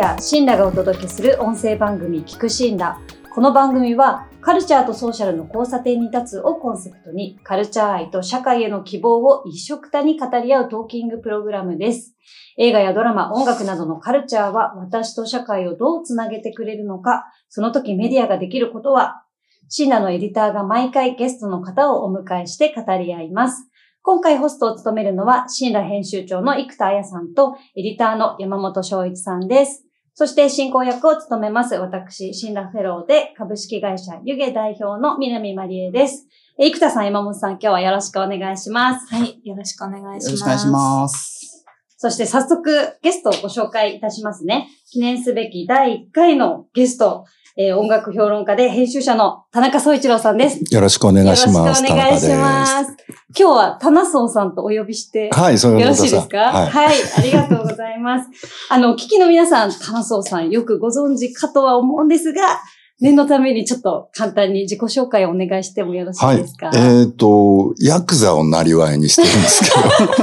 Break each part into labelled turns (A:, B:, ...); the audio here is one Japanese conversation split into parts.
A: メディア、 CINRA がお届けする音声番組、聞く CINRA。この番組は、カルチャーとソーシャルの交差点に立つをコンセプトに、カルチャー愛と社会への希望を一緒くたに語り合うトーキングプログラムです。映画やドラマ、音楽などのカルチャーは私と社会をどうつなげてくれるのか、その時メディアができることは、 CINRAのエディターが毎回ゲストの方をお迎えして語り合います。今回ホストを務めるのは、 CINRA編集長の生田彩さんと、エディターの山本翔一さんです。そして進行役を務めます、私、シンラフェローで株式会社湯気代表の南まりえです。え生田さん、山本さん、今日はよろしくお願いします。
B: はい。よろしくお願いします。
C: よろしくお願いします。
A: そして早速ゲストをご紹介いたしますね。記念すべき第1回のゲスト、えー音楽評論家で編集者の田中総一郎さんです。
C: よろしくお願いします。
A: よろしくお願いします。今日は田中総さんとお呼びして。
C: はい、そういう
A: よろしいですか？
C: はい。
A: ありがとうございます。あの、お聞きの皆さん、田中総さんよくご存知かとは思うんですが、念のためにちょっと簡単に自己紹介をお願いしてもよろしいですか、
C: えっ、と、ヤクザをなりわいにしてるんですけど。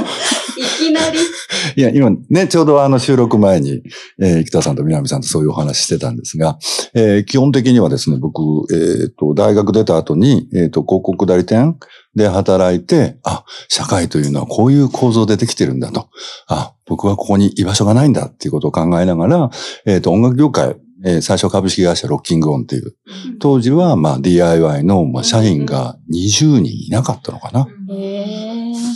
A: いきなり。
C: いや、今ね、ちょうどあの収録前に、えー、生田さんと南さんとそういうお話してたんですが、えー基本的にはですね、僕、えっ、と、大学出た後に、えっ、と、広告代理店で働いて、あ、社会というのはこういう構造でできてるんだと。あ、僕はここに居場所がないんだっていうことを考えながら、えっ、と、音楽業界、えー最初株式会社ロッキングオンっていう、当時はまあ DIY のまあ社員が20人いなかったのかな。
A: へー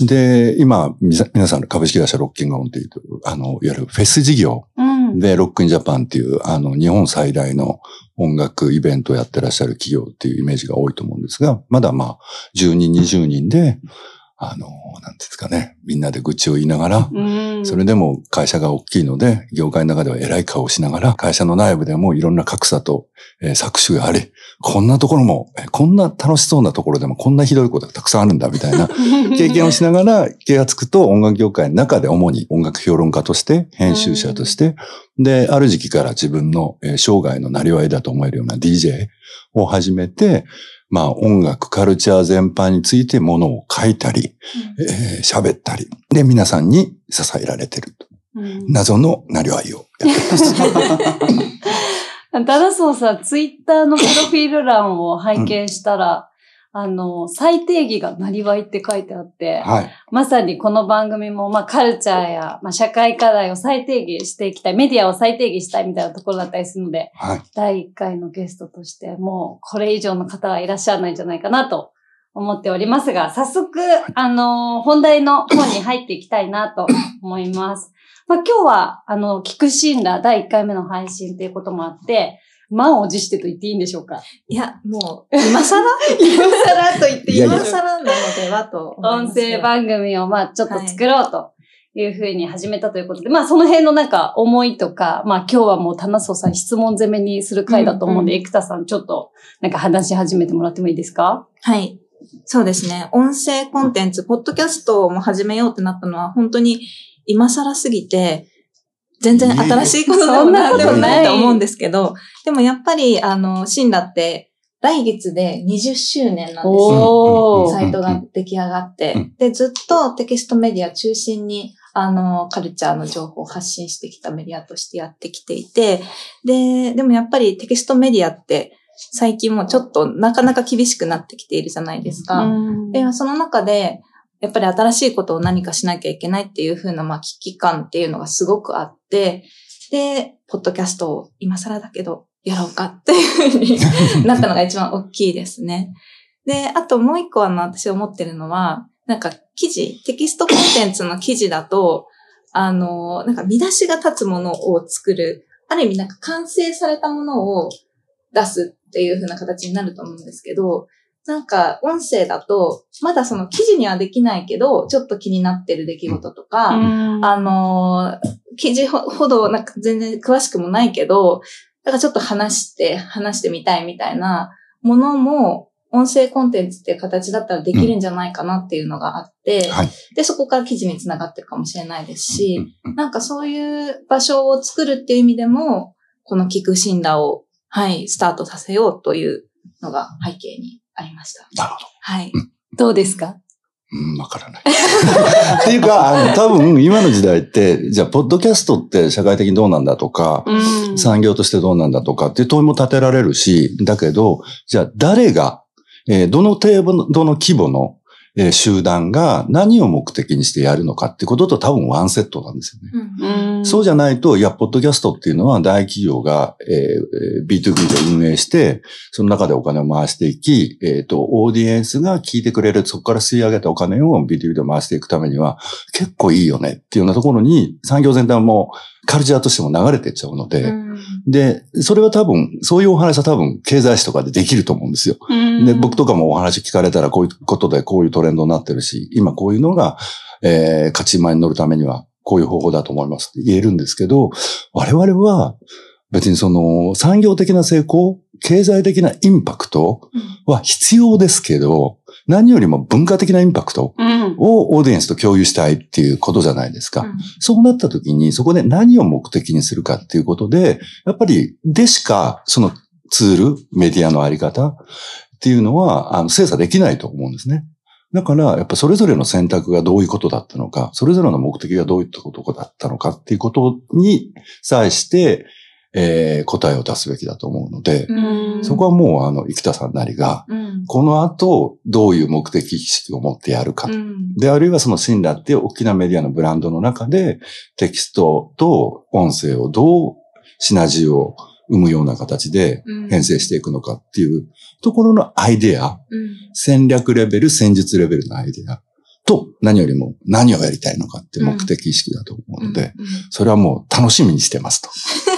C: で、今、皆さんの株式会社ロッキングオンっていう、あの、いわゆるフェス事業
A: うん。
C: で、ロックインジャパンっていう、あの、日本最大の音楽イベントをやってらっしゃる企業っていうイメージが多いと思うんですが、まだまあ、10人、20人で、あの、なんですかね、みんなで愚痴を言いながら、
A: うん。
C: それでも会社が大きいので、業界の中では偉い顔をしながら、会社の内部でもいろんな格差と、えー搾取があり、こんなところも、えーこんな楽しそうなところでもこんなひどいことがたくさんあるんだ、みたいな 経験をしながら、気がつくと音楽業界の中で主に音楽評論家として、編集者として、で、ある時期から自分のえー生涯のなりわいだと思えるような DJ を始めて、まあ音楽、カルチャー全般についてものを書いたり、えー喋ったり、で、皆さんに支えられてると。
A: うん
C: 謎のなりわいをやってます。
A: ダダソンさん、ツイッターのプロフィール欄を拝見したら、あの、最定義がなりわいって書いてあって、
C: はい。
A: まさにこの番組も、まあ、カルチャーや、まあ、社会課題を再定義していきたい、メディアを再定義したいみたいなところだったりするので、
C: はい。
A: 第1回のゲストとして、もう、これ以上の方はいらっしゃらないんじゃないかなと思っておりますが、早速、あの、本題の方に入っていきたいなと思います。まあ、今日は、あの、聞くシーンラ第1回目の配信ということもあって、満を持してと言っていいんでしょうか？
B: いや、もう、今更？
A: 今更と言っていい
B: 今更なのではと
A: 音。声番組をまあちょっと作ろうというふうに始めたということで、まあその辺のなんか思いとか、まあ今日はもう棚荘さん質問攻めにする回だと思うんで、
B: うん
A: 生田さんちょっとなんか話し始めてもらってもいいですか？
B: はい。そうですね。音声コンテンツ、ポッドキャストも始めようってなったのは、本当に今更すぎて、全然新しいことでもなんでもないと思うんですけど、でもやっぱり、あの、シンラって、来月で20周年なんですよ。サイトが出来上がって、
C: うん。
B: で、ずっとテキストメディア中心に、あの、カルチャーの情報を発信してきたメディアとしてやってきていて、で、でもやっぱりテキストメディアって、最近もちょっとなかなか厳しくなってきているじゃないですか。
A: うん。
B: で、その中で、やっぱり新しいことを何かしなきゃいけないっていう風な、まあ、危機感っていうのがすごくあって、で、ポッドキャストを今更だけど、やろうかっていう風に なったのが一番大きいですね。で、あともう一個あの、私思ってるのは、なんか記事、テキストコンテンツの記事だと、あの、なんか見出しが立つものを作る、ある意味なんか完成されたものを出すっていう風な形になると思うんですけど、なんか音声だと、まだその記事にはできないけど、ちょっと気になってる出来事とか、
A: うん
B: あのー記事ほほどなんか全然詳しくもないけど、だからちょっと話して、話してみたいみたいなものも、音声コンテンツっていう形だったらできるんじゃないかなっていうのがあって、
C: はい。
B: で、そこから記事につながってるかもしれないですし、
C: うん
B: なんかそういう場所を作るっていう意味でも、この聞く診断を、はい、スタートさせようというのが背景にありました。
C: なるほど。
B: はい。
A: どうですか？
C: うん、わからない。っていうか、あの、多分今の時代って、じゃあ、ポッドキャストって社会的にどうなんだとか、
A: うん
C: 産業としてどうなんだとかっていう問いも立てられるし、だけど、じゃあ誰が、えーどの程度の規模の、えー集団が何を目的にしてやるのかってことと多分ワンセットなんですよね。
B: うん
C: そうじゃないと、いや、ポッドキャストっていうのは大企業が、えーえー B2B で運営して、その中でお金を回していき、えっ、と、オーディエンスが聞いてくれる、そこから吸い上げたお金を B2B で回していくためには、結構いいよねっていうようなところに、産業全体もカルチャーとしても流れていっちゃうので、
B: うん。
C: で、それは多分、そういうお話は多分、経済誌とかでできると思うんですよ。で、僕とかもお話聞かれたら、こういうことでこういうトレンドになってるし、今こういうのが、えー、勝ち馬に乗るためには、こういう方法だと思いますって言えるんですけど、我々は、別にその、産業的な成功、経済的なインパクトは必要ですけど、何よりも文化的なインパクト
A: うん。
C: をオーディエンスと共有したいっていうことじゃないですか。
B: うん
C: そうなった時に、そこで何を目的にするかっていうことで、やっぱり、でしか、そのツール、メディアのあり方っていうのは、あの、精査できないと思うんですね。だから、やっぱそれぞれの選択がどういうことだったのか、それぞれの目的がどういったことだったのかっていうことに際して、えー答えを出すべきだと思うので、
B: うん。
C: そこはもう、あの、生田さんなりが、
B: うん。
C: この後、どういう目的意識を持ってやるか
B: うん。
C: で、あるいはそのシンラっていう大きなメディアのブランドの中で、テキストと音声をどうシナジーを生むような形で
B: うん
C: 編成していくのかっていうところのアイデア、
B: うん
C: 戦略レベル、戦術レベルのアイデアと何よりも何をやりたいのかっていう目的意識だと思うので、
B: うん
C: それはもう楽しみにしてますと。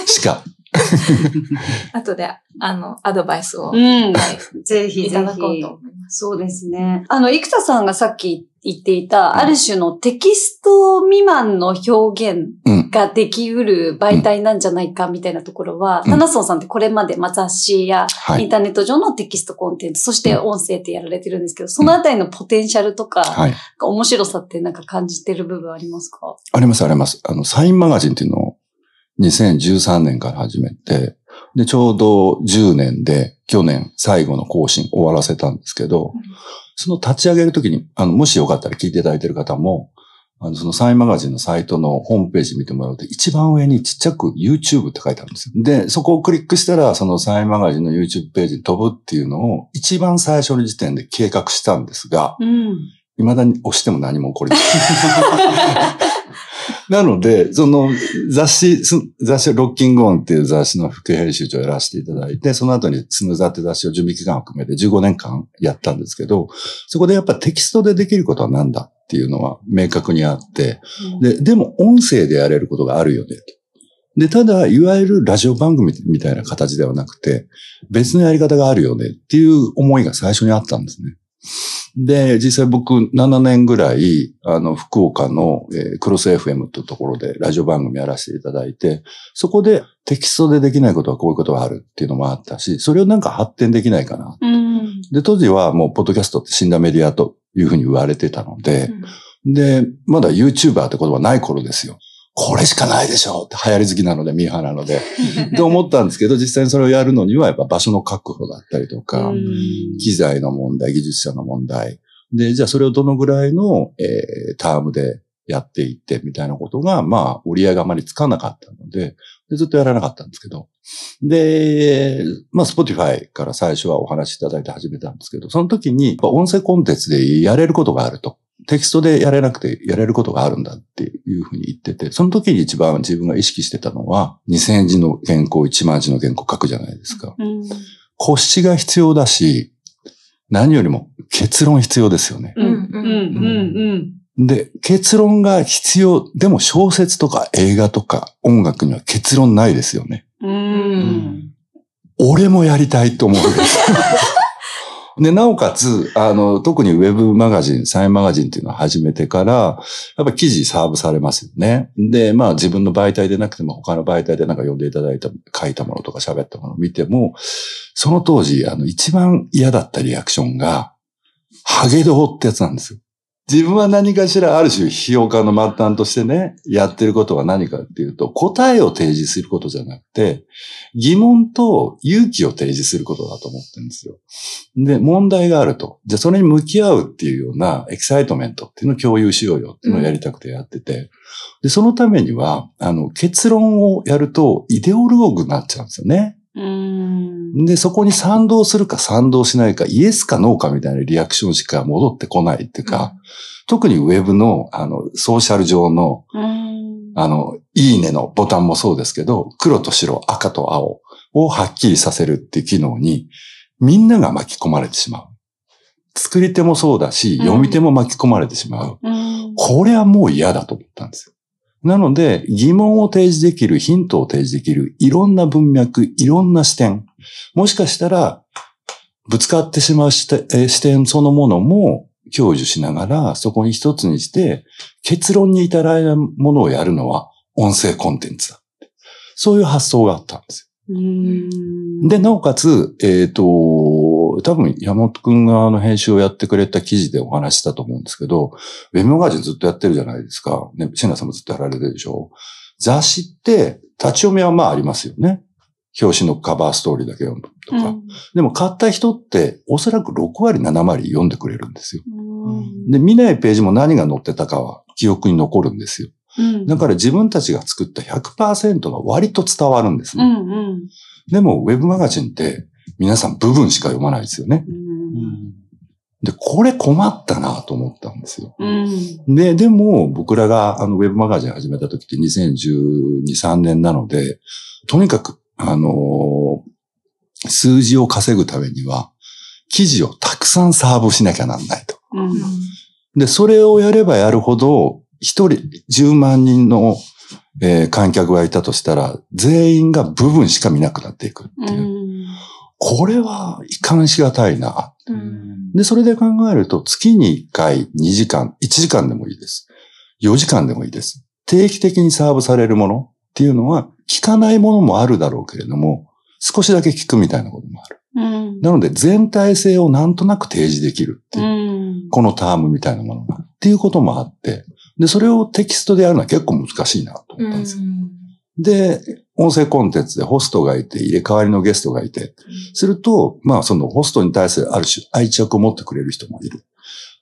C: しか。
B: 後で、あの、アドバイスを、
A: うん ぜひ。
B: いただこうと思います。
A: そうですね。あの、生田さんがさっき言っていた、
C: うん
A: ある種のテキスト未満の表現
C: うん。
A: ができうる媒体なんじゃないかみたいなところは、
C: うん
A: タナソンさんってこれまで、まあ、雑誌や
C: はい。
A: インターネット上のテキストコンテンツ、そして音声ってやられてるんですけど、そのあたりのポテンシャルとか、
C: はい。
A: 面白さってなんか感じてる部分ありますか？
C: あります、あります。あの、サインマガジンっていうのを2013年から始めて、で、ちょうど10年で去年最後の更新終わらせたんですけど、
B: うん
C: その立ち上げるときに、あの、もしよかったら聞いていただいている方も、あの、そのサインマガジンのサイトのホームページ見てもらうと、一番上にちっちゃく YouTube って書いてあるんですよ。で、そこをクリックしたら、そのサインマガジンの YouTube ページに飛ぶっていうのを、一番最初の時点で計画したんですが、
A: うん。
C: 未だに押しても何も起こりません。なので、その雑誌、す雑誌ロッキングオンっていう雑誌の副編集長をやらせていただいて、その後にスムーザーって雑誌を準備期間を含めて15年間やったんですけど、そこでやっぱテキストでできることは何だっていうのは明確にあって、で、でも音声でやれることがあるよねと。で、ただ、いわゆるラジオ番組みたいな形ではなくて、別のやり方があるよねっていう思いが最初にあったんですね。で、実際僕7年ぐらい、あの、福岡の、えークロス FM というところでラジオ番組やらせていただいて、そこでテキストでできないことはこういうことがあるっていうのもあったし、それをなんか発展できないかな。
A: うん。
C: で、当時はもう、ポッドキャストって死んだメディアというふうに言われてたので、で、まだ YouTuber って言葉ない頃ですよ。これしかないでしょって流行り好きなので、ミーハーなので。って思ったんですけど、実際にそれをやるのには、やっぱ場所の確保だったりとか、
A: うん
C: 機材の問題、技術者の問題。で、じゃあそれをどのぐらいの、えータームでやっていってみたいなことが、まあ、折り合いがあまりつかなかったので、でずっとやらなかったんですけど。で、まあ、Spotify から最初はお話しいただいて始めたんですけど、その時に、音声コンテンツでやれることがあると。テキストでやれなくてやれることがあるんだっていうふうに言ってて、その時に一番自分が意識してたのは、2000字の原稿、1万字の原稿書くじゃないですか。
A: うん。
C: 腰が必要だし、何よりも結論必要ですよね。
A: うん。うん。うん。うん。
C: で、結論が必要。でも小説とか映画とか音楽には結論ないですよね。
A: う。
B: うん
C: 俺もやりたいと思うんです。で、なおかつ、あの、特にウェブマガジン、サインマガジンっていうのを始めてから、やっぱ記事サーブされますよね。で、まあ自分の媒体でなくても他の媒体でなんか読んでいただいた、書いたものとか喋ったものを見ても、その当時、あの、一番嫌だったリアクションが、ハゲドウってやつなんですよ。自分は何かしらある種批評家の末端としてね、やってることは何かっていうと、答えを提示することじゃなくて、疑問と勇気を提示することだと思ってるんですよ。で、問題があると。じゃあそれに向き合うっていうようなエキサイトメントっていうのを共有しようよっていうのをやりたくてやってて、で、そのためには、あの、結論をやるとイデオローグになっちゃうんですよね。
A: うん。
C: で、そこに賛同するか賛同しないか、イエスかノーかみたいなリアクションしか戻ってこないっていうか、特にウェブの、あの、ソーシャル上の、
A: うん。
C: あの、いいねのボタンもそうですけど、黒と白、赤と青をはっきりさせるっていう機能に、みんなが巻き込まれてしまう。作り手もそうだし、読み手も巻き込まれてしまう。
A: うん。
C: これはもう嫌だと思ったんですよ。なので、疑問を提示できる、ヒントを提示できる、いろんな文脈、いろんな視点。もしかしたら、ぶつかってしまう視点えー視点そのものも享受しながら、そこに一つにして、結論に至らないものをやるのは音声コンテンツだ。そういう発想があったんです
A: うん。
C: よ。で、なおかつ、えっ、と、多分山本くんがあの編集をやってくれた記事でお話ししたと思うんですけど、ウェブマガジンずっとやってるじゃないですか。ね、シナさんもずっとやられてるでしょ。雑誌って立ち読みはまあありますよね。表紙のカバーストーリーだけ読むとか。でも買った人っておそらく6割7割読んでくれるんですよ。
A: うん。
C: で、見ないページも何が載ってたかは記憶に残るんですよ。
A: うん。
C: だから自分たちが作った100%が割と伝わるんですね。
A: うん。うん。
C: でも、ウェブマガジンって皆さん部分しか読まないですよね。
A: うん。
C: で、これ困ったなと思ったんですよ。
A: うん。
C: で、でも、僕らがあのウェブマガジン始めた時って2012、3年なので、とにかく、あのー数字を稼ぐためには、記事をたくさんサーブしなきゃなんないと。
A: うん。
C: で、それをやればやるほど、一人10万人の、えー観客がいたとしたら、全員が部分しか見なくなっていくっていう。これは、遺憾しがたいな。
B: うん
C: で、それで考えると、月に1回、2時間、1時間でもいいです。4時間でもいいです。定期的にサーブされるものっていうのは、聞かないものもあるだろうけれども、少しだけ聞くみたいなこともある。
A: うん。
C: なので、全体性をなんとなく提示できるっていうう、
A: ん。
C: このタームみたいなものが。っていうこともあって、で、それをテキストでやるのは結構難しいなと思ったんですよ。で、音声コンテンツでホストがいて、入れ替わりのゲストがいて、すると、まあそのホストに対するある種愛着を持ってくれる人もいる。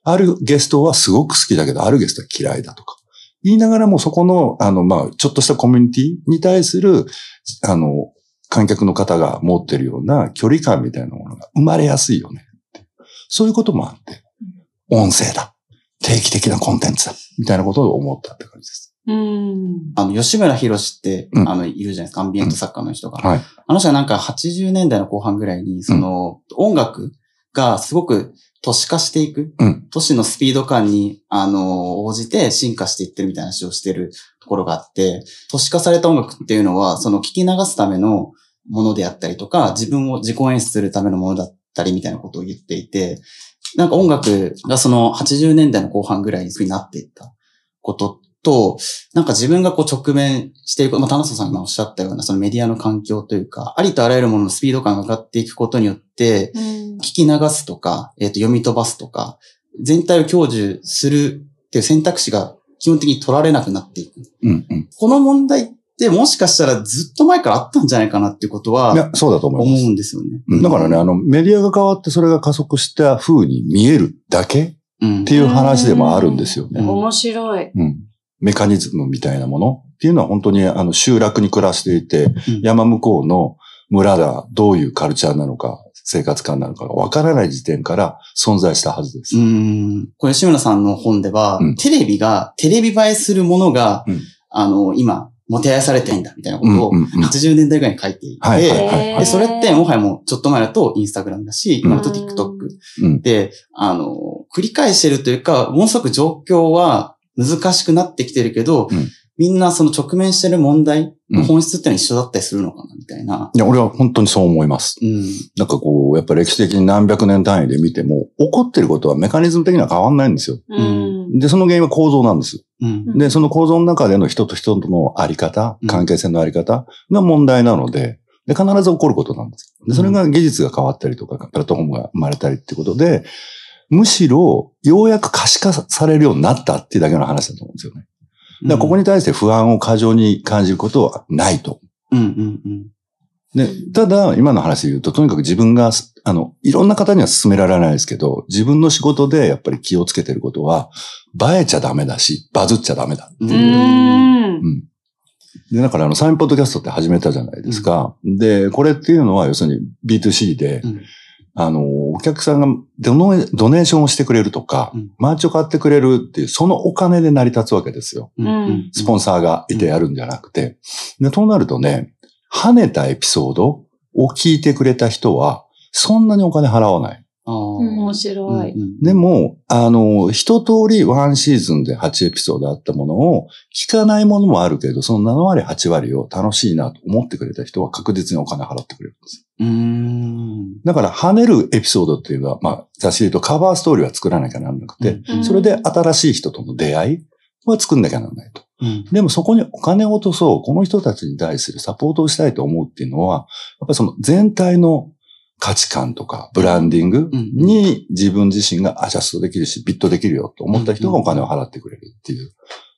C: あるゲストはすごく好きだけど、あるゲストは嫌いだとか。言いながらもそこの、あの、まあ、ちょっとしたコミュニティに対する、あの、観客の方が持ってるような距離感みたいなものが生まれやすいよねって。そういうこともあって、音声だ。定期的なコンテンツだ。みたいなことを思ったって感じです。
A: うん。
D: あの、吉村博士って、
C: うん
D: あの、いるじゃないですか、アンビエント作家の人が。
C: はい。
D: あの人はなんか80年代の後半ぐらいに、その、音楽がすごく都市化していく、
C: うん。
D: 都市のスピード感に、あの、応じて進化していってるみたいな話をしてるところがあって、都市化された音楽っていうのは、その聞き流すためのものであったりとか、自分を自己演出するためのものだったりみたいなことを言っていて、なんか音楽がその80年代の後半ぐらいになっていったことと、なんか自分がこう直面していく、まあ、田中さんがおっしゃったようなそのメディアの環境というか、ありとあらゆるもののスピード感が上がっていくことによって、
A: うん。
D: 聞き流すとか、えっ、と、読み飛ばすとか、全体を享受するっていう選択肢が基本的に取られなくなっていく。
C: うんうん。
D: この問題ってもしかしたらずっと前からあったんじゃないかなっていうことはい
C: や、そうだと思い
D: 思
C: ます。
D: うんですよね。
C: うんだからね、あの、メディアが変わってそれが加速した風に見えるだけっ
D: うん
C: ていう話でもあるんですよね。
D: うん
A: 面白い。
C: うん。メカニズムみたいなものっていうのは本当にあの集落に暮らしていて、
D: うん。
C: 山向こうの村がどういうカルチャーなのか、生活感なのかがわからない時点から存在したはずです。
D: うん。これ、吉村さんの本では、
C: うん。
D: テレビが、テレビ映えするものが、
C: うん。
D: あの、今、もてあやされてんだ、みたいなことを、
C: うんうんうん。
D: 80年代ぐらいに書いていて、
C: はいはいはい。
D: で、それって、もはやもう、ちょっと前だと、インスタグラムだし、今だと
A: うん
D: TikTok
C: うん。
D: で、あの、繰り返してるというか、ものすごく状況は難しくなってきてるけど、
C: うん
D: みんなその直面してる問題の
C: うん
D: 本質ってのは一緒だったりするのかな、みたいな。
C: いや、俺は本当にそう思います。
D: うん。
C: なんかこう、やっぱ歴史的に何百年単位で見ても、起こってることはメカニズム的には変わんないんですよ。
A: うん。
C: で、その原因は構造なんです。
D: うん。
C: で、その構造の中での人と人とのあり方
D: うん、
C: 関係性のあり方が問題なので、で、必ず起こることなんです。で、それが技術が変わったりとか、プラットフォームが生まれたりってことで、むしろ、ようやく可視化されるようになったっていうだけの話だと思うんですよね。だからここに対して不安を過剰に感じることはないと。
D: うんうんうん。
C: で、ただ、今の話で言うと、とにかく自分が、あの、いろんな方には勧められないですけど、自分の仕事でやっぱり気をつけてることは、映えちゃダメだし、バズっちゃダメだ。
D: う
A: うーん。
C: うん。で、だからあの、サインポッドキャストって始めたじゃないですか。で、これっていうのは、要するに B2C で、
D: うん
C: あの、お客さんがドノ donation をしてくれるとか、
D: うん
C: merch を買ってくれるっていう、そのお金で成り立つわけですよ。
D: うんうん
C: スポンサーがいてやるんじゃなくて。で、となるとね、跳ねたエピソードを聞いてくれた人は、そんなにお金払わない。
A: 面白い。
C: でも、あの、一通りワンシーズンで8エピソードあったものを、聞かないものもあるけど、その7割、8割を楽しいなと思ってくれた人は確実にお金払ってくれるんですよ。
D: うーん。
C: だから、跳ねるエピソードっていうのは、まあ、雑誌で言うとカバーストーリーは作らなきゃなんなくて、
A: うん。
C: それで新しい人との出会いは作んなきゃならないと。
D: うん。
C: でもそこにお金を落とそう、この人たちに対するサポートをしたいと思うっていうのは、やっぱりその全体の価値観とかブランディングに自分自身がアジャストできるし、ビットできるよと思った人がお金を払ってくれるっていう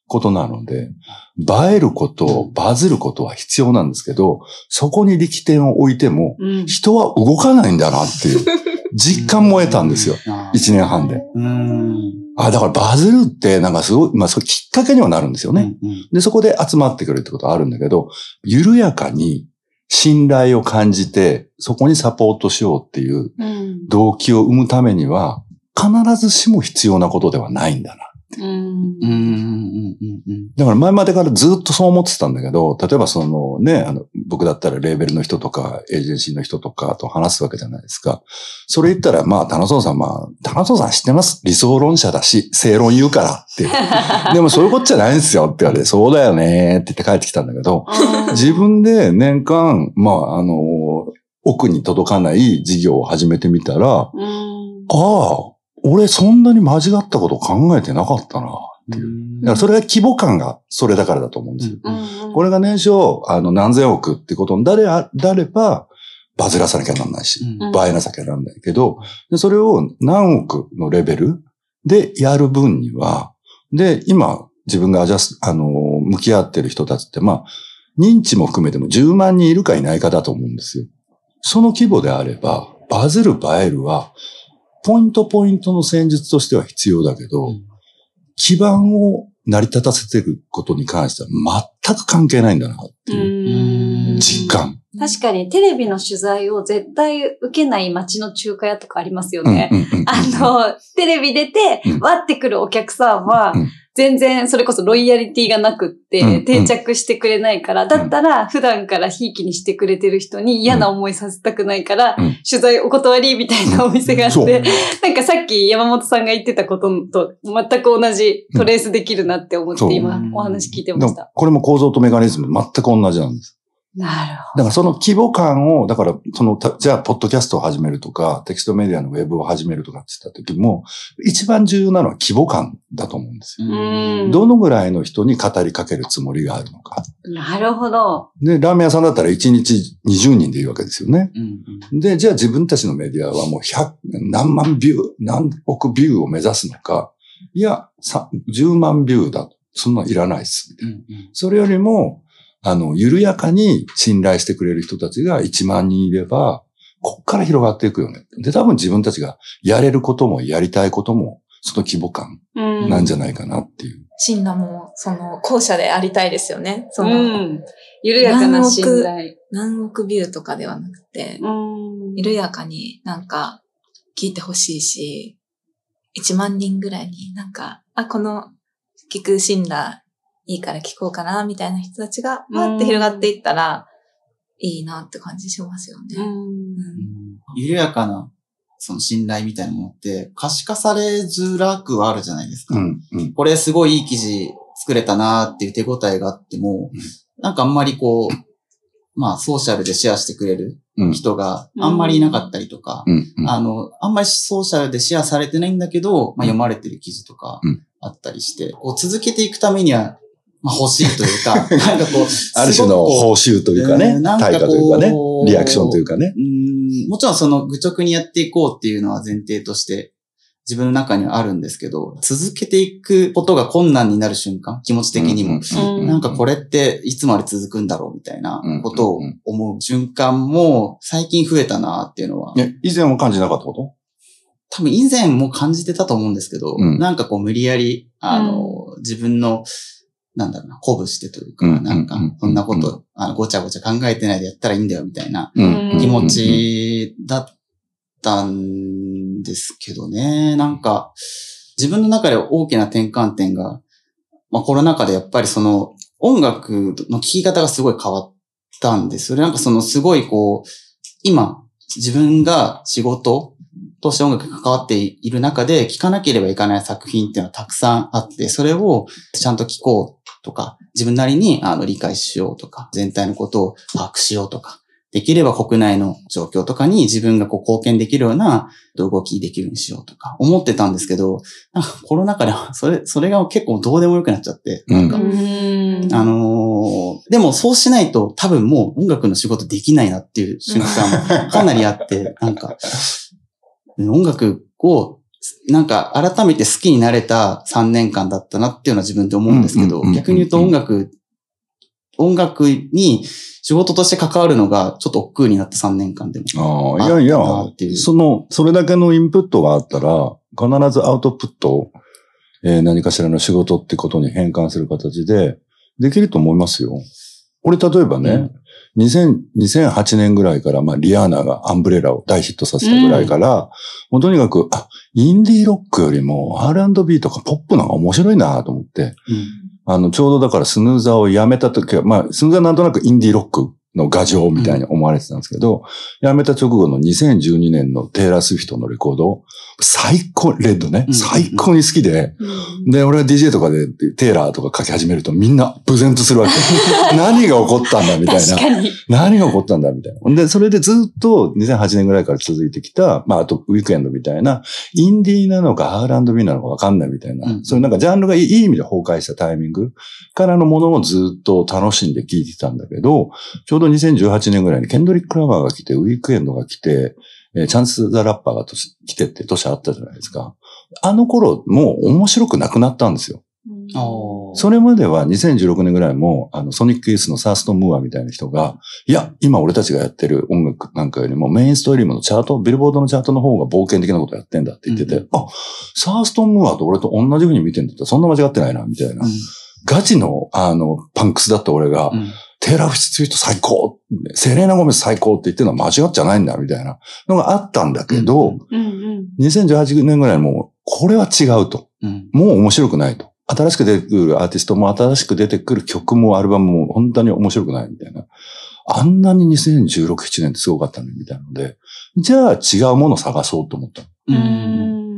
C: ことなので、映えること、バズることは必要なんですけど、そこに力点を置いても、
A: うん。
C: 人は動かないんだなっていう 実感も得たんですよ。一年半で。あ、だからバズるってなんかすごい、まあそれきっかけにはなるんですよね。で、そこで集まってくるってことはあるんだけど、緩やかに信頼を感じて、そこにサポートしようっていう
A: うん。
C: 動機を生むためには、必ずしも必要なことではないんだな。
A: うん
D: うんうんうんうんうん
C: だから前までからずっとそう思ってたんだけど、例えばそのね、あの、僕だったらレーベルの人とか、エージェンシーの人とかと話すわけじゃないですか。それ言ったら、まあ、田中さん、まあ、田中さん知ってます？理想論者だし、正論言うからって。でもそういうことじゃないんですよって言われて、そうだよねって言って帰ってきたんだけど、自分で年間、まあ、あの、奥に届かない事業を始めてみたら、
A: うん。
C: ああ、俺そんなに間違ったこと考えてなかったなっていう。
D: うん
C: だからそれは規模感がそれだからだと思うんですよ。
A: うん
C: これが年商、あの、何千億ってことになれあなれば、バズらさなきゃなんないし、
D: うん
C: 映えなさきゃなんないけど、でそれを何億のレベルでやる分には、で、今、自分がアジャス、あの、向き合ってる人たちって、まあ、認知も含めても10万人いるかいないかだと思うんですよ。その規模であれば、バズる映えるは、ポイントポイントの戦術としては必要だけど、
D: うん。
C: 基盤を成り立たせてることに関しては全く関係ないんだなっていう
A: うん。
C: 実感。
A: 確かにテレビの取材を絶対受けない街の中華屋とかありますよね。あの、テレビ出て
C: うん、
A: 割ってくるお客さんは
C: うん、
A: 全然それこそロイヤリティがなくっ
C: うん
A: て、定着してくれないから、だったら普段からひいきにしてくれてる人に嫌な思いさせたくないから
C: うん、
A: 取材お断りみたいなお店があって、なんかさっき山本さんが言ってたことと全く同じトレースできるなって思って今お話聞いてました。
C: これも構造とメカニズム全く同じなんです。
A: なる
C: だからその規模感を、だからその、たじゃあ、ポッドキャストを始めるとか、テキストメディアのウェブを始めるとかって言った時も、一番重要なのは規模感だと思うんですよ。
A: うん
C: どのぐらいの人に語りかけるつもりがあるのか。
A: ほど。なるほど。
C: で、ラーメン屋さんだったら1日20人でいいわけですよね。
D: うん
C: で、じゃあ自分たちのメディアはもう100、何万ビュー、何億ビューを目指すのか。いや、さ10万ビューだ。そんなんいらないっす。みたいな
D: うんうん
C: それよりも、あの、緩やかに信頼してくれる人たちが1万人いれば、こっから広がっていくよね。で、多分自分たちがやれることもやりたいことも、その規模感
A: うん
C: なんじゃないかなっていう。
B: シンナも、その、後者でありたいですよね。その、
A: うん。緩やかな信頼。
B: 何億ビューとかではなくて、
A: うん
B: 緩やかになんか聞いてほしいし、1万人ぐらいになんか、あ、この聞くシンラいいから聞こうかな、みたいな人たちが、わーって広がっていったら、いいなって感じしますよね。
A: うん
B: うん
D: 緩やかな、その信頼みたいなものって可視化されづらくはあるじゃないですか。
C: うん、うん。
D: これすごいいい記事作れたなっていう手応えがあっても、
C: うん
D: なんかあんまりこう、まあソーシャルでシェアしてくれる
C: うん、
D: 人があんまりいなかったりとか、
C: うん、うん。
D: あの、あんまりソーシャルでシェアされてないんだけど、まあ、読まれてる記事とか
C: うん
D: あったりして、こう続けていくためには、まあ、欲しいというか、なんかこう、
C: ある種の報酬というかね
D: うん、なんか
C: 対価というかねリアクションというかね。
D: うんもちろんその愚直にやっていこうっていうのは前提として自分の中にはあるんですけど、続けていくことが困難になる瞬間、気持ち的にも。
A: うん
D: なんかこれっていつまで続くんだろうみたいなことを思う瞬間も最近増えたなっていうのは。
C: ね、以前は感じなかったこと？
D: 多分以前も感じてたと思うんですけど、
C: うん
D: なんかこう無理やり、あの、自分の、なんだろうな、鼓舞してというか、
C: うん
D: なんかこんなこと、あの、ごちゃごちゃ考えてないでやったらいいんだよみたいな
A: うん
D: 気持ちだったんですけどね。なんか、自分の中で大きな転換点が、まあコロナ禍でやっぱりその音楽の聴き方がすごい変わったんです。それなんかそのすごいこう、今自分が仕事として音楽に関わっている中で聴かなければいけない作品っていうのはたくさんあって、それをちゃんと聴こうとか、自分なりにあの理解しようとか、全体のことを把握しようとか、できれば国内の状況とかに自分がこう貢献できるような動きできるようにしようとか思ってたんですけど、なんかコロナ禍では それ、それが結構どうでもよくなっちゃって、
C: うん
D: なんか。
A: うん。
D: あのーでもそうしないと多分もう音楽の仕事できないなっていう瞬間もかなりあって、なんか、音楽をなんか改めて好きになれた3年間だったなっていうのは自分で思うんですけど
C: うんうんうんうん、
D: 逆に言うと音楽、音楽に仕事として関わるのがちょっと億劫になった3年間でも。
C: ああ、いやいやその、それだけのインプットがあったら、必ずアウトプットを、えー何かしらの仕事ってことに変換する形で、できると思いますよ。これ例えばね、2000 2008年ぐらいから、まあ、リアーナがアンブレラを大ヒットさせたぐらいから、もうとにかく、あ、インディーロックよりも R&B とかポップの方が面白いなと思って、あの、ちょうどだからスヌーザーをやめた時は、まあ、スヌーザーなんとなくインディーロックの画像みたいに思われてたんですけど、やめた直後の2012年のテイラー・スウィフトのレコード、最高、レッドね
D: う、ん
C: 最高に好きで、で、俺が DJ とかでテイラーとか書き始めるとみんなブゼンとするわけ。何が起こったんだみたいな。
A: 確かに。
C: 何が起こったんだみたいな。で、それでずっと2008年ぐらいから続いてきた、まあ、あとウィークエンドみたいな、インディーなのか R&B なのかわかんないみたいな、
D: うん
C: そういうなんかジャンルがいいいい意味で崩壊したタイミングからのものをずっと楽しんで聴いてたんだけど、ちょうど2018年ぐらいにケンドリック・ラマーが来て、ウィークエンドが来て、えーチャンス・ザ・ラッパーが年来てって年あったじゃないですか。あの頃、もう面白くなくなったんですよ。それまでは2016年ぐらいも、あの、ソニック・ユースのサースト・ムーアみたいな人が、いや、今俺たちがやってる音楽なんかよりもメインストリームのチャート、ビルボードのチャートの方が冒険的なことやってんだって言ってて、
D: うん
C: あ、サースト・ムーアと俺と同じ風に見てんだったらそんな間違ってないな、みたいな。ガチの、あの、パンクスだった俺が、
D: うん
C: テーラー・フィッツツイート最高セレーナ・ゴメス最高って言ってるのは間違っちゃないんだ、みたいなのがあったんだけど、
D: うん
A: うんうん。
C: 2018年ぐらいにもう、これは違うと。
D: うん
C: もう面白くないと。新しく出てくるアーティストも新しく出てくる曲もアルバムも本当に面白くないみたいな。あんなに2016、7年ってすごかったのにみたいなので、じゃあ違うものを探そうと思った。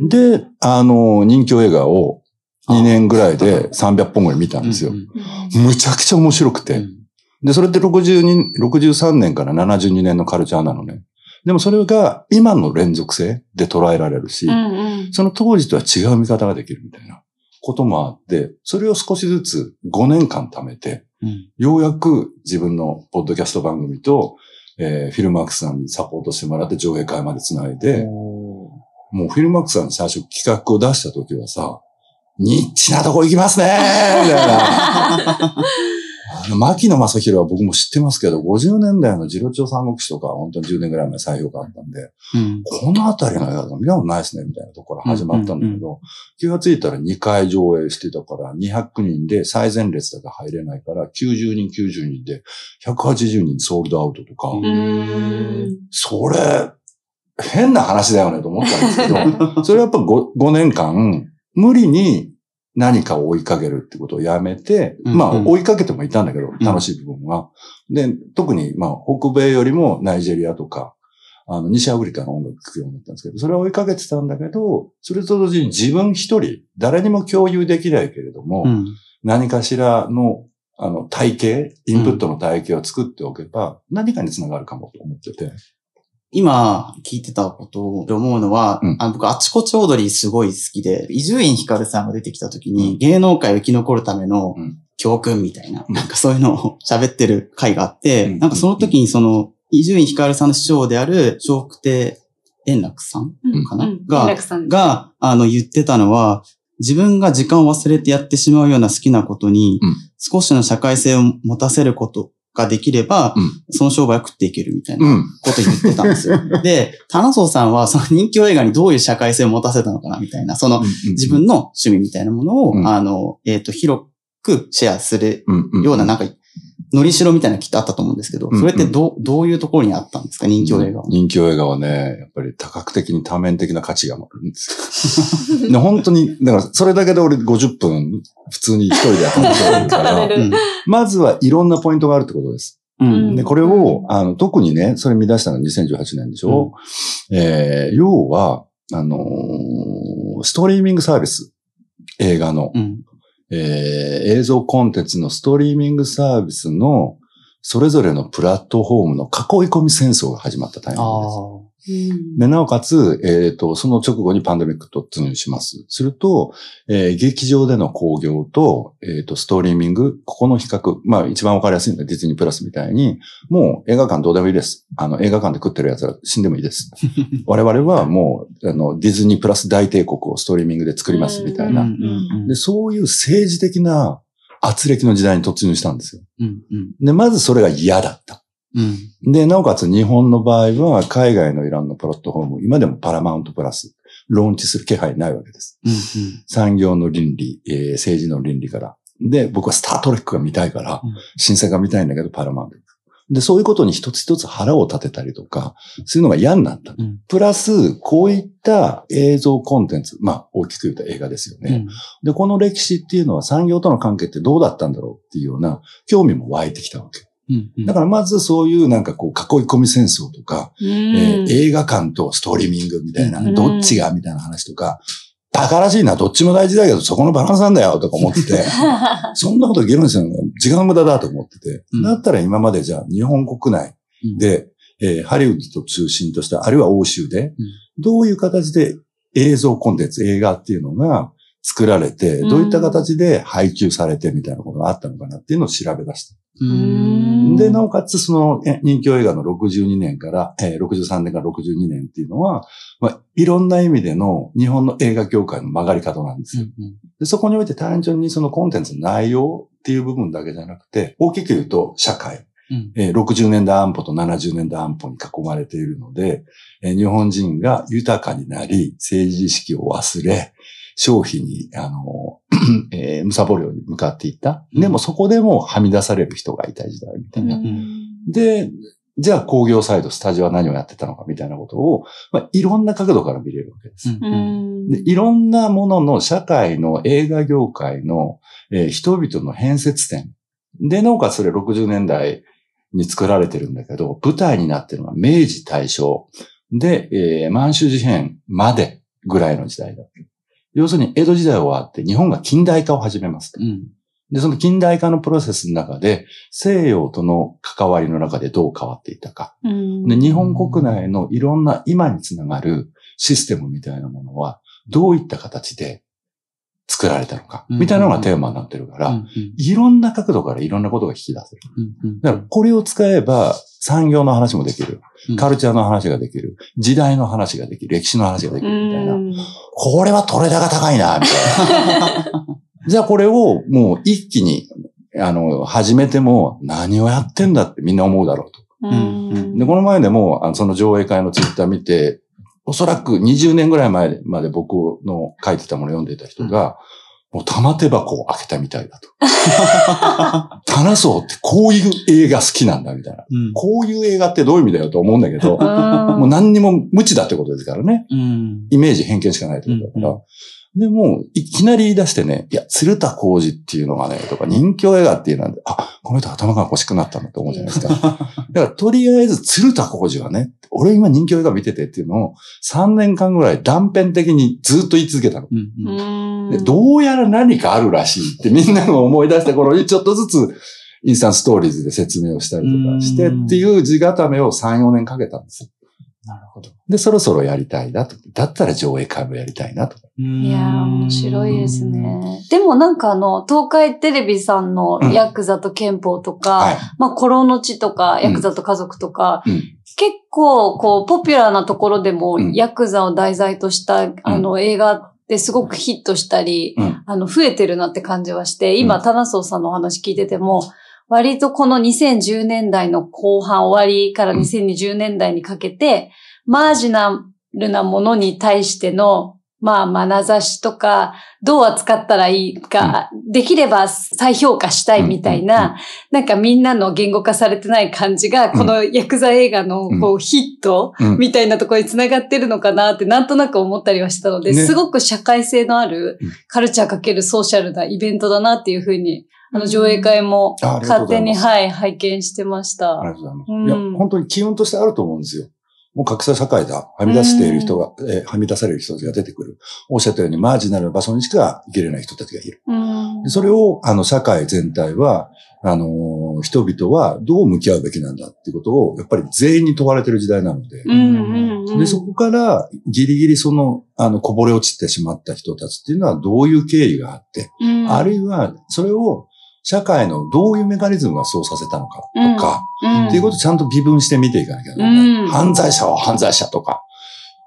C: で、あの、人気映画を2年ぐらいで300本ぐらい見たんですよ。
D: うん
C: むちゃくちゃ面白くて。で、それって62 63年から72年のカルチャーなのね。でもそれが今の連続性で捉えられるし、
A: うんうん。
C: その当時とは違う見方ができるみたいなこともあって、それを少しずつ5年間貯めて、
D: うん
C: ようやく自分のポッドキャスト番組と、えーフィルマークスさんにサポートしてもらって上映会までつないで、もうフィルマークスさんに最初企画を出した時はさ、ニッチなとこ行きますねーみたいな。あの、牧野正宏は僕も知ってますけど、50年代のジロチョウ三国志とか、本当に10年ぐらい前再評価あったんで、
D: うん。
C: このあたりの映画見たことないですね、みたいなところから始まったんだけど、気がついたら2回上映してたから、200人で最前列だけ入れないから、90人90人で、180人ソールドアウトとか。それ、変な話だよねと思ったんですけど、それやっぱ 5, 5年間、無理に何かを追いかけるってことをやめて、
D: うん
C: まあ
D: うん
C: 追いかけてもいたんだけど、楽しい部分は。で、特にまあ北米よりもナイジェリアとか、あの、西アフリカの音楽聴くようになったんですけど、それを追いかけてたんだけど、それと同時に自分一人、誰にも共有できないけれども、
D: うん
C: 何かしらの、あの、体系、インプットの体系を作っておけば、何かにつながるかもと思ってて。
D: 今聞いてたことで思うのは、
C: うん。
D: あの僕あちこちオードリーすごい好きで、伊集院光さんが出てきた時に、
C: うん。
D: 芸能界を生き残るための
C: うん。
D: 教訓みたいな、
C: うん。
D: なんかそういうのを喋ってる回があって、
C: うん。
D: なんかその時にその伊集院光さんの師匠である笑福亭円楽さん
C: うん
D: かな、
A: うん。
D: が
A: 円、楽さん。
D: が、あの、言ってたのは、自分が時間を忘れてやってしまうような好きなことに、
C: うん。
D: 少しの社会性を持たせることができれば、
C: うん
D: その商売を食っていけるみたいな
C: うん。
D: ことを言ってたんですよ。で、棚荘さんはその人気映画にどういう社会性を持たせたのかなみたいな、その自分の趣味みたいなものを、
C: うん
D: あの、えっ、と、広くシェアする
C: うん
D: ような、なんか、のりしろみたいなのきっとあったと思うんですけど、
C: うん
D: それってどう、どういうところにあったんですか？人気映画は。
C: 人気映画はね、やっぱり多角的に多面的な価値があるんですよ。で本当に、だからそれだけで俺50分普通に一人でやったんですよ。
A: 語れる
D: うん
C: まずはいろんなポイントがあるってことです。
D: うん
C: で、これを、あの、特にね、それ見出したのは2018年でしょ、えー要は、あのーストリーミングサービス、映画の、
D: うん。
C: えー映像コンテンツのストリーミングサービスの、それぞれのプラットフォームの囲い込み戦争が始まったタイミングです。で、なおかつ、えっ、と、その直後にパンデミック突入します。すると、えー劇場での興行と、えっ、と、ストリーミング、ここの比較、まあ一番わかりやすいのはディズニープラスみたいに、もう映画館どうでもいいです。あの、映画館で食ってる奴ら死んでもいいです。我々はもう、あの、ディズニープラス大帝国をストリーミングで作りますみたいな。
A: うん
C: で、そういう政治的な圧力の時代に突入したんですよ。
D: うん。うん。
C: で、まずそれが嫌だった。
D: うん。
C: で、なおかつ日本の場合は海外のいろんなプラットフォーム、今でもパラマウントプラス、ローンチする気配ないわけです。
D: うん。
C: 産業の倫理、えー政治の倫理から。で、僕はスタートレックが見たいから
D: うん、
C: 新作が見たいんだけど、パラマウント。で、そういうことに一つ一つ腹を立てたりとか、そういうのが嫌になった。
D: うん
C: プラス、こういった映像コンテンツ、まあ、大きく言うと映画ですよね。で、この歴史っていうのは産業との関係ってどうだったんだろうっていうような興味も湧いてきたわけ。
D: うん。
C: だからまずそういうなんかこう囲い込み戦争とか、
A: うん。
C: えー映画館とストリーミングみたいな、
A: うん。
C: どっちがみたいな話とか、バカらしいな、どっちも大事だけど、そこのバランスなんだよ、とか思ってて、そんなこと議論するのが時間の無駄だと思ってて、
D: うん。
C: だったら今までじゃあ日本国内で、えーハリウッドと中心とした、あるいは欧州で、どういう形で映像コンテンツ、映画っていうのが作られて、
A: うん。
C: どういった形で配給されてみたいなことがあったのかなっていうのを調べ出した。
A: うん
C: で、なおかつ、その、え人気映画の62年から、えー63年から62年っていうのは、まあ、いろんな意味での日本の映画業界の曲がり方なんですよ。でそこにおいて単純にそのコンテンツの内容っていう部分だけじゃなくて、大きく言うと社会。
D: うん
C: えー60年代安保と70年代安保に囲まれているので、えー日本人が豊かになり、政治意識を忘れ、消費に、あの、えー、むさぼるように向かっていった。
D: うん
C: でもそこでもはみ出される人がいた時代みたいな。で、じゃあ工業サイド、スタジオは何をやってたのかみたいなことを、まあ、いろんな角度から見れるわけです。
A: うん
C: でいろんなものの社会の映画業界の、えー人々の変節点。で、なおかつそれ60年代に作られてるんだけど、舞台になってるのは明治大正で、えー満州事変までぐらいの時代だった。要するに江戸時代終わって日本が近代化を始めますと。
D: うん。
C: で、その近代化のプロセスの中で西洋との関わりの中でどう変わっていったか。
A: うん
C: で、日本国内のいろんな今につながるシステムみたいなものは、どういった形で作られたのか、
D: うん
C: みたいなのがテーマになってるから、
D: うん
C: いろんな角度からいろんなことが引き出せる。
D: うん
C: だから、これを使えば、産業の話もできる
D: うん。
C: カルチャーの話ができる。時代の話ができる。歴史の話ができ
A: う
C: る。みたいな。
A: ん
C: これは取れ高高いな、みたいな。じゃあこれをもう一気に、あの、始めても何をやってんだってみんな思うだろうと。
A: うん
C: で、この前でも、あのその上映会のツイッター見て、おそらく20年ぐらい前まで僕の書いてたものを読んでいた人が、もう玉手箱を開けたみたいだと。棚層ってこういう映画好きなんだみたいな。
D: うん
C: こういう映画ってどういう意味だよと思うんだけど、もう何にも無知だってことですからね。
D: うん
C: イメージ偏見しかないってことだから。
D: うん
C: でも、いきなり言い出してね、いや、鶴田浩二っていうのがね、とか、人気映画っていうのは、あ、この人頭が欲しくなったんだと思うじゃないですか。だから、とりあえず、鶴田浩二はね、俺今人気映画見ててっていうのを、3年間ぐらい断片的にずっと言い続けたの。
D: うんうん
C: でどうやら何かあるらしいってみんなが思い出した頃に、ちょっとずつ、インスタントストーリーズで説明をしたりとかして
D: うん
C: っていう地固めを3、4年かけたんですよ。
D: なるほど。
C: で、そろそろやりたいなと。だったら上映会もやりたいなと。
A: いやー、面白いです。ね。でもなんかあの、東海テレビさんのヤクザと憲法とか、
C: はい。
A: まあ、コロの地とか、ヤクザと家族とか、
C: うん
A: 結構、こう、ポピュラーなところでも、
C: うん
A: ヤクザを題材とした、あの、映画ってすごくヒットしたり、
C: うん
A: あの、増えてるなって感じはして、今、
C: うん
A: タナソーさんのお話聞いてても、割とこの2010年代の後半終わりから
C: うん。
A: 2020年代にかけて、マージナルなものに対しての、まあ、眼差しとか、どう扱ったらいいか、できれば再評価したいみたいな、なんかみんなの言語化されてない感じが、このヤクザ映画のこうヒット
C: うん。
A: みたいなところに繋がってるのかなってなんとなく思ったりはしたので、
C: ね。
A: すごく社会性のある
C: うん。
A: カルチャーかけるソーシャルなイベントだなっていうふうに、あの上映会も勝手に、はい、拝見してました
C: あ。りがとうございます。
A: うん
C: いや、本当に機運としてあると思うんですよ。もう格差社会だ。はみ出している人が、えーはみ出される人たちが出てくる。おっしゃったように、マージナルな場所にしか行けれない人たちがいる。
A: うん
C: でそれを、あの、社会全体は、あのー人々はどう向き合うべきなんだっていうことを、やっぱり全員に問われてる時代なので、
A: うんうんうん
C: で、そこから、ギリギリその、あの、こぼれ落ちてしまった人たちっていうのはどういう経緯があって、
A: うん
C: あるいは、それを、社会のどういうメカニズムがそうさせたのかとか、
A: うん
C: っていうことをちゃんと微分して見ていかなきゃならない。
A: うん
C: 犯罪者は犯罪者とか、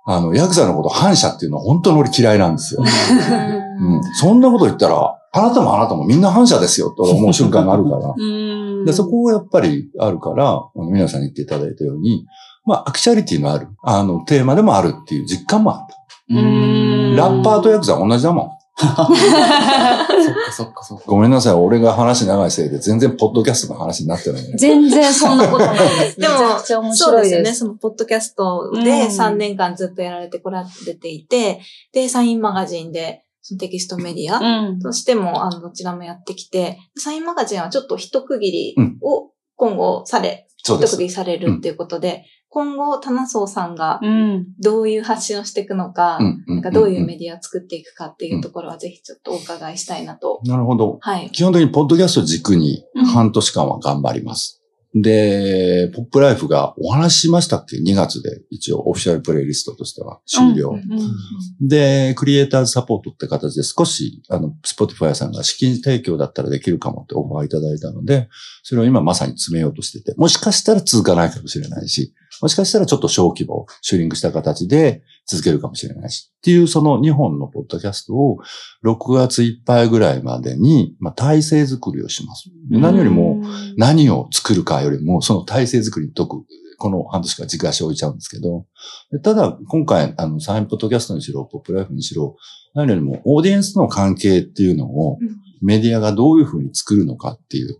C: あの、ヤクザのこと反社っていうのは本当に俺嫌いなんですよ。うん。そんなこと言ったら、あなたもあなたもみんな反社ですよと思う瞬間があるから。
A: うん
C: でそこをやっぱりあるから、あの皆さんに言っていただいたように、まあ、アクチャリティのある、あの、テーマでもあるっていう実感もあった。
A: うん
C: ラッパーとヤクザは同じだもん。
D: そっかそっかそっか。
C: ごめんなさい、俺が話長いせいで全然ポッドキャストの話になってないね。
A: 全然そんなことないです。
B: でも
A: めちゃくちゃ面
B: そうですよね。そのポッドキャスト
A: うん
B: で3年間ずっとやられてこられていて、で、サインマガジンで、そのテキストメディア
A: うん
B: としても、あの、どちらもやってきて、サインマガジンはちょっと一区切り
C: うん
B: を今後され、
C: そうです
B: 一区切。りされるっていうことで、今後、タナソウさんが
A: うん。
B: どういう発信をしていくのか、
C: うん
B: なんかどういうメディアを作っていくかっていうところはぜひちょっとお伺いしたいなと。
C: なるほど。
B: はい。
C: 基本的にポッドキャスト軸に
A: うん
C: 半年間は頑張ります。で、ポップライフがお話ししましたっけ ?2 月で一応オフィシャルプレイリストとしては終了。
A: うん
C: で、クリエイターズサポートって形で少し、あの、スポティファイさんが資金提供だったらできるかもってオファーいただいたので、それを今まさに詰めようとしてて、もしかしたら続かないかもしれないし、もしかしたらちょっと小規模、シューリングした形で続けるかもしれないし、っていうその2本のポッドキャストを6月いっぱいぐらいまでに、まあ、体制作りをします。で何よりも、何を作るかよりも、その体制作りに解く、この半年間軸足を置いちゃうんですけど、でただ、今回、あの、サインポッドキャストにしろ、ポップライフにしろ、何よりも、オーディエンスとの関係っていうのを、メディアがどういうふうに作るのかっていう、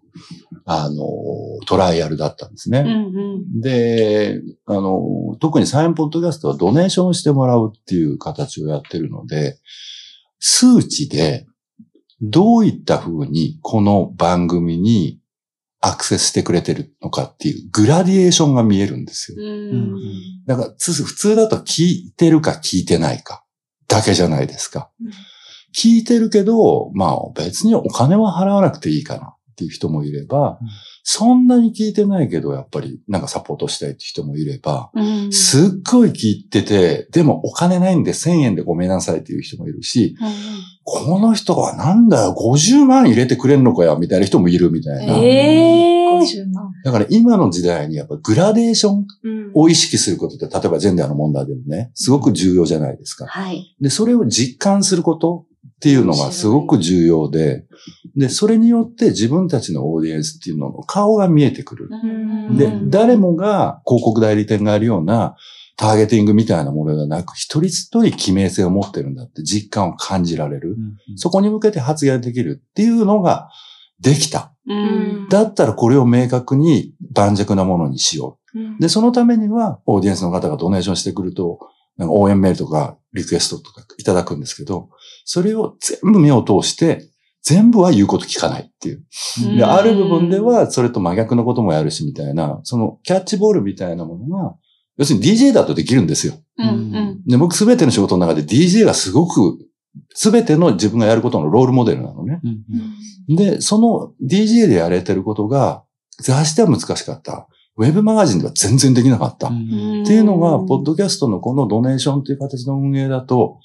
C: あの、トライアルだったんですね。
A: うんうん
C: で、あの、特にサインポッドキャストはドネーションしてもらうっていう形をやってるので、数値でどういった風にこの番組にアクセスしてくれてるのかっていうグラディエーションが見えるんですよ。
A: うん
C: だからつ普通だと聞いてるか聞いてないかだけじゃないですか
B: うん。
C: 聞いてるけど、まあ別にお金は払わなくていいかなっていう人もいれば、
D: うん
C: そんなに聞いてないけど、やっぱりなんかサポートしたいって人もいれば、
A: うん
C: すっごい聞いてて、でもお金ないんで1000円でごめんなさいっていう人もいるし、この人はなんだよ、50万入れてくれんのかよ、みたいな人もいるみたいな。
A: ええ
B: 50万。
C: だから今の時代にやっぱグラデーション
B: うん
C: を意識することって、例えばジェンダーの問題でもね、すごく重要じゃないですか。
A: はい。
C: で、それを実感することっていうのがすごく重要で、で、それによって自分たちのオーディエンスっていうのの顔が見えてくる。
B: うん
C: で
A: う、ん
C: 誰もが広告代理店があるようなターゲティングみたいなものではなく、一人一人記名性を持ってるんだって実感を感じられる。そこに向けて発言できるっていうのができた。
A: うん
C: だったらこれを明確に盤石なものにしよ
B: う。
C: で、そのためには、オーディエンスの方がドネーションしてくると、応援メールとかリクエストとかいただくんですけど、それを全部目を通して、全部は言うこと聞かないっていう。
A: うん
C: で、ある部分では、それと真逆のこともやるし、みたいな、そのキャッチボールみたいなものが、要するに DJ だとできるんですよ。
A: うんうん
C: で、僕すべての仕事の中で DJ がすごく、すべての自分がやることのロールモデルなのね。で、その DJ でやれてることが、雑誌では難しかった。ウェブマガジンでは全然できなかった。っ
A: うん
C: ていうのが、ポッドキャストのこのドネーションっていう形の運営だと、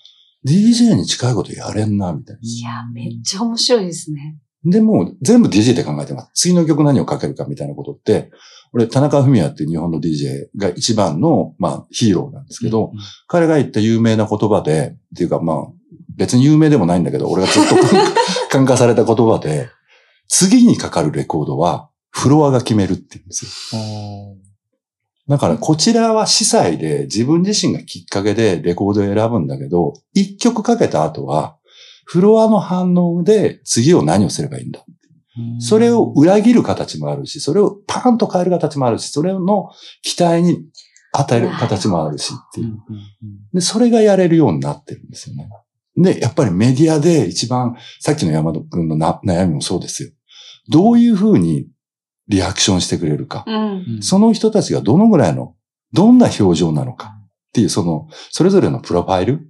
C: DJ に近いことやれんな、みたいな。
A: いや、めっちゃ面白いですね。
C: でも、全部 DJ で考えてます。次の曲何をかけるかみたいなことって、俺、田中文也っていう日本の DJ が一番の、まあ、ヒーローなんですけど、彼が言った有名な言葉で、っていうかまあ、別に有名でもないんだけど、俺がずっと感化された言葉で、次にかかるレコードは、フロアが決めるって言うんですよ。だから、こちらは司祭で自分自身がきっかけでレコードを選ぶんだけど、一曲かけた後は、フロアの反応で次を何をすればいいんだ？それを裏切る形もあるし、それをパーンと変える形もあるし、それの期待に与える形もあるしっていう。で、それがやれるようになってるんですよね。で、やっぱりメディアで一番、さっきの山田君のな悩みもそうですよ。どういうふうにリアクションしてくれるか。
A: うん。
C: その人たちがどのぐらいの、どんな表情なのかっていう、その、それぞれのプロファイル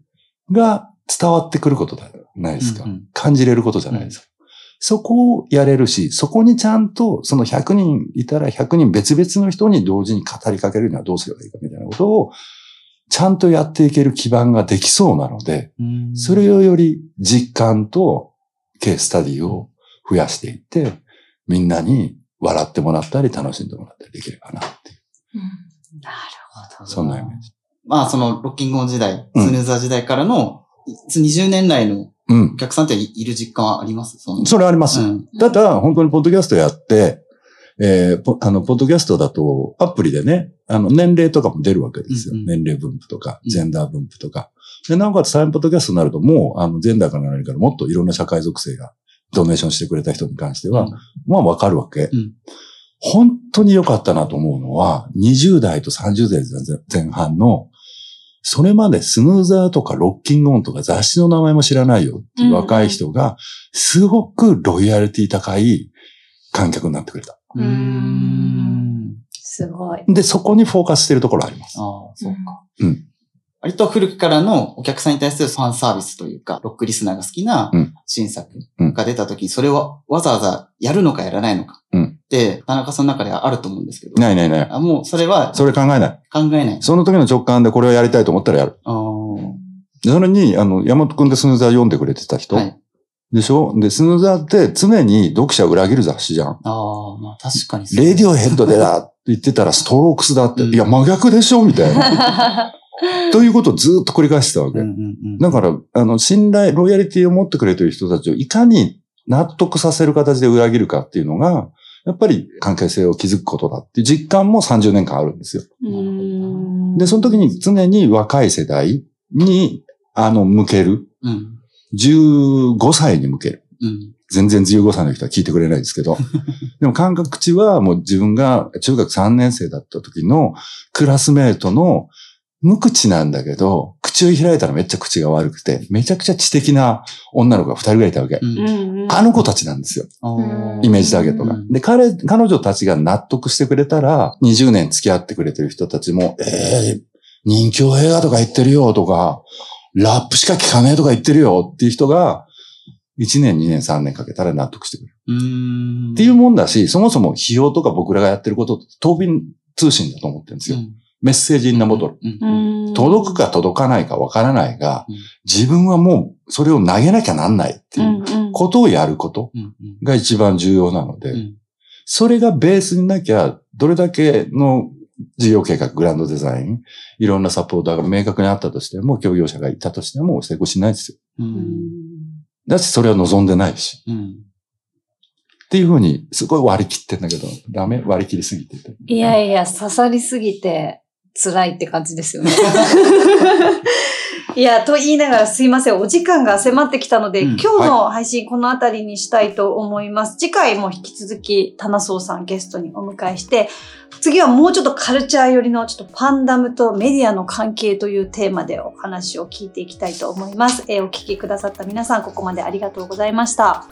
C: が伝わってくることじゃないですか。
D: うんうん
C: 感じれることじゃないですか。そこをやれるし、そこにちゃんと、その100人いたら100人別々の人に同時に語りかけるにはどうすればいいかみたいなことを、ちゃんとやっていける基盤ができそうなので、それをより実感とケーススタディを増やしていって、みんなに笑ってもらったり楽しんでもらったりできればなっていう。
A: なるほど。
C: そんなイメージ。
D: まあ、その、ロッキングオン時代、
C: うん
D: スヌーザー時代からの、20年来の
C: うん
D: お。客さんっている実感はあります？その
C: それあります。
D: うん。
C: ただ、本当にポッドキャストやって、えーポあの、ポッドキャストだと、アプリでね、あの、年齢とかも出るわけですよ。
D: うんうん
C: 年齢分布とか、
D: うん
C: ジェンダー分布とか。で、なおかつ、サインポッドキャストになると、もう、あの、ジェンダーから何からもっといろんな社会属性が、ドネーションしてくれた人に関しては、
D: うん
C: まあ、わかるわけ。
D: うん
C: 本当に良かったなと思うのは、20代と30代前半の、それまでスヌーザーとかロッキングオンとか雑誌の名前も知らないよっていう若い人が、すごくロイヤリティ高い観客になってくれた。
D: うーん。
A: すごい。
C: で、そこにフォーカスしてるところあります。
D: ああ、そうか。
C: うん。
D: 割と古くからのお客さんに対するファンサービスというか、ロックリスナーが好きな
C: うん
D: 新作
C: うん
D: が出た時に、それをわざわざやるのかやらないのか。
C: うん
D: って、田中さんの中ではあると思うんですけど。
C: ないないない。
D: あもう、それは
C: それ考えない。
D: 考えない。
C: その時の直感でこれをやりたいと思ったらやる。
D: あー
C: でそれに、あの、山本くんでスヌーザー読んでくれてた人、
D: はい。
C: でしょ？で、スヌーザーって常に読者を裏切る雑誌じゃん。
D: ああ、まあ確かに
C: レディオヘッドでだって言ってたらストロークスだって。
D: うん
C: いや、真逆でしょ？みたいな。ということをずっと繰り返してたわけ。
D: うんうんうん。
C: だから、あの、信頼、ロイヤリティを持ってくれてる人たちをいかに納得させる形で裏切るかっていうのが、やっぱり関係性を築くことだっていう実感も30年間あるんですよ。
A: うん
C: で、その時に常に若い世代に、あの、向ける。
D: うん。
C: 15歳に向ける。
D: うん。
C: 全然15歳の人は聞いてくれないですけど。でも感覚値はもう自分が中学3年生だった時のクラスメートの無口なんだけど、口を開いたらめっちゃ口が悪くて、めちゃくちゃ知的な女の子が2人ぐらいいたわけ。
D: うん。
C: あの子たちなんですよ。イメージターゲットが
D: う。ん
C: で、彼、彼女たちが納得してくれたら、20年付き合ってくれてる人たちも、えー、人気映画とか言ってるよとか、ラップしか聞かねえとか言ってるよっていう人が、1年、2年、3年かけたら納得してくれる。
D: うーん。
C: っていうもんだし、そもそも費用とか僕らがやってることって、当便通信だと思ってるんですよ。メッセージインナボトル。
D: うん。うん。
C: 届くか届かないかわからないが
D: うん、
C: 自分はもうそれを投げなきゃなんないっていうことをやること
D: うん。
C: が一番重要なので、
D: うん。
C: それがベースになきゃ、どれだけの事業計画、グランドデザイン、いろんなサポーターが明確にあったとしても、協業者がいたとしても成功しないですよ。
D: うん。
C: だし、それは望んでないし。
D: うん。
C: っていうふうに、すごい割り切ってんだけど、ダメ？割り切りすぎてて。
A: いやいや、刺さりすぎて辛いって感じですよね。いや、と言いながらすいません。お時間が迫ってきたので、
D: うん
A: 今日の配信このあたりにしたいと思います。次回も引き続き、タナソーさんゲストにお迎えして、次はもうちょっとカルチャー寄りのちょっとパンダムとメディアの関係というテーマでお話を聞いていきたいと思います。えーお聞きくださった皆さん、ここまでありがとうございました。